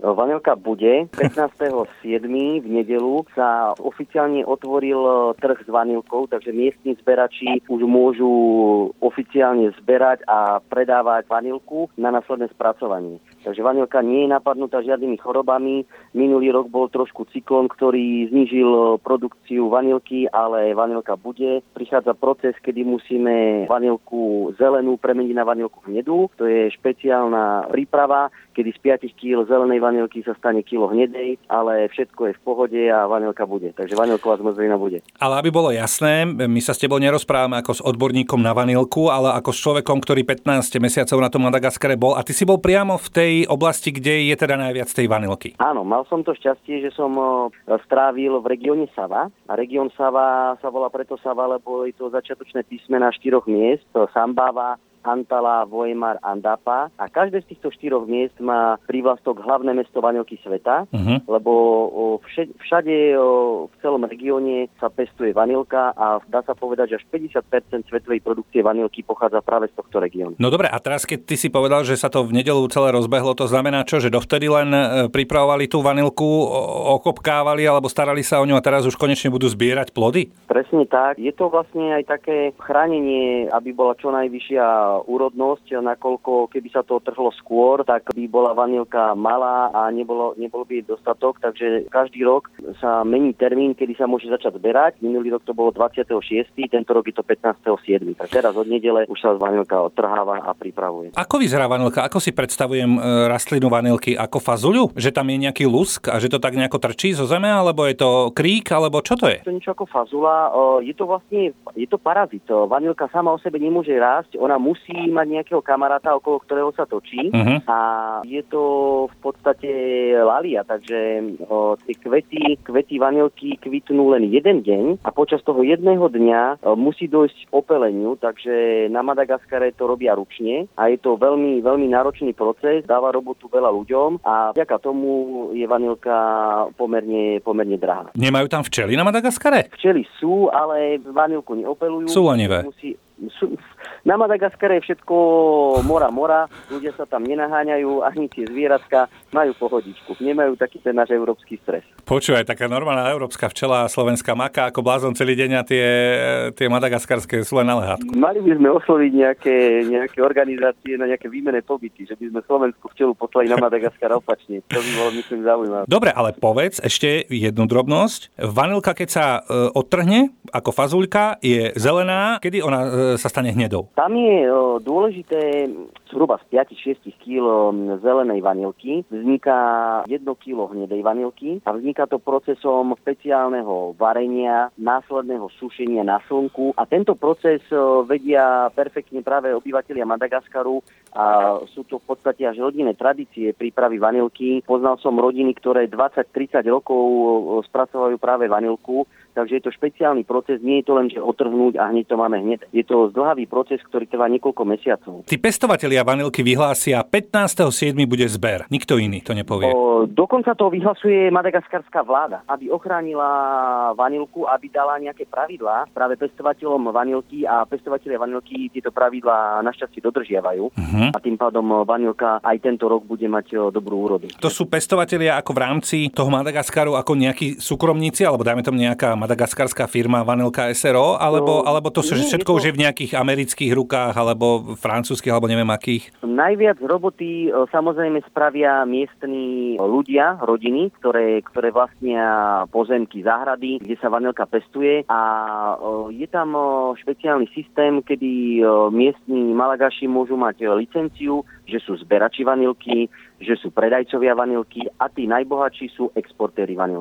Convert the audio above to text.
Vanilka bude. 15.7. v nedelu sa oficiálne otvoril trh s vanilkou, takže miestni zberači už môžu oficiálne zberať a predávať vanilku na následné spracovanie. Takže vanilka nie je napadnutá žiadnymi chorobami. Minulý rok bol trošku cyklon, ktorý znížil produkciu vanilky, ale vanilka bude. Prichádza proces, kedy musíme vanilku zelenú premeniť na vanilku hnedú. To je špeciálna príprava, kedy z 5 kg zelenej vanilky sa stane kilo hnedej, ale všetko je v pohode a vanilka bude. Takže vanilková zmrzlina bude. Ale aby bolo jasné, my sa s tebou nerozprávame ako s odborníkom na vanilku, ale ako s človekom, ktorý 15 mesiacov na tom Madagaskare bol a ty si bol priamo v tej tej oblasti, kde je teda najviac tej vanilky? Áno, mal som to šťastie, že som strávil v regióne Sava. A región Sava sa volá preto Sava, lebo je to začiatočné písmena štyroch miest. Sambava, Antala, Vojmar, Andapa a každé z týchto štyroch miest má prívlastok hlavné mesto vanilky sveta, uh-huh. lebo všade v celom regióne sa pestuje vanilka a dá sa povedať, že až 50% svetovej produkcie vanilky pochádza práve z tohto regiónu. No dobre, a teraz keď ty si povedal, že sa to v nedelu celé rozbehlo, to znamená čo, že dovtedy len e, pripravovali tú vanilku, okopkávali alebo starali sa o ňu a teraz už konečne budú zbierať plody? Presne tak. Je to vlastne aj také chránenie, aby bola čo najvyššia úrodnosť, nakoľko keby sa to trhlo skôr, tak by bola vanilka malá a nebolo, nebol by dostatok, takže každý rok sa mení termín, kedy sa môže začať zberať. Minulý rok to bolo 26., tento rok je to 15.7. Tak teraz od nedele už sa vanilka odtrháva a pripravuje. Ako vyzerá vanilka? Ako si predstavujem e, rastlinu vanilky? Ako fazuľu? Že tam je nejaký lusk a že to tak nejako trčí zo zeme, alebo je to krík, alebo čo to je? To niečo ako fazula. Je to vlastne, je to parazit. Vanilka sama o sebe nemôže rásť, ona musí musí mať nejakého kamaráta, okolo ktorého sa točí uh-huh. a je to v podstate lalia, takže o, tie kvety, kvety vanilky kvitnú len jeden deň a počas toho jedného dňa o, musí dojsť opeleniu, takže na Madagaskare to robia ručne a je to veľmi, veľmi náročný proces, dáva robotu veľa ľuďom a vďaka tomu je vanilka pomerne, pomerne drahá. Nemajú tam včely na Madagaskare? Včely sú, ale vanilku neopelujú. Sú lenivé. Musí, sú, na Madagaskare je všetko mora, mora, ľudia sa tam nenaháňajú, ani tie zvieratka majú pohodičku, nemajú taký ten náš európsky stres. Počúvaj, taká normálna európska včela, slovenská maka, ako blázon celý deň a tie, tie madagaskarské sú len na lehátku. Mali by sme osloviť nejaké, nejaké organizácie na nejaké výmené pobyty, že by sme Slovensku včelu poslali na Madagaskar opačne. To by bolo, myslím, zaujímavé. Dobre, ale povedz ešte jednu drobnosť. Vanilka, keď sa e, odtrhne ako fazulka, je zelená, kedy ona e, sa stane hnedou? Tam je dôležité zhruba z 5-6 kg zelenej vanilky vzniká 1 kg hnedej vanilky a vzniká to procesom špeciálneho varenia, následného sušenia na slnku a tento proces vedia perfektne práve obyvateľia Madagaskaru a sú to v podstate až rodinné tradície prípravy vanilky. Poznal som rodiny, ktoré 20-30 rokov spracovajú práve vanilku Takže je to špeciálny proces, nie je to len, že otrhnúť a hneď to máme hneď. Je to zdlhavý proces, ktorý trvá niekoľko mesiacov. Tí pestovatelia vanilky vyhlásia 15.7. bude zber. Nikto iný to nepovie. O, dokonca to vyhlasuje madagaskarská vláda, aby ochránila vanilku, aby dala nejaké pravidlá práve pestovateľom vanilky a pestovateľia vanilky tieto pravidlá našťastie dodržiavajú uh-huh. a tým pádom vanilka aj tento rok bude mať dobrú úrodu. To sú pestovatelia ako v rámci toho Madagaskaru ako nejakí súkromníci alebo dajme tomu nejaká madagaskarská firma Vanilka SRO, alebo, no, alebo to sú nie, všetko už je v nejakých amerických rukách, alebo francúzských, alebo neviem akých? Najviac roboty e, samozrejme spravia miestni ľudia, rodiny, ktoré, ktoré vlastnia pozemky, záhrady, kde sa vanilka pestuje a e, je tam e, špeciálny systém, kedy miestni malagaši môžu mať licenciu, že sú zberači vanilky, že sú predajcovia vanilky a tí najbohatší sú exportéry vanilky.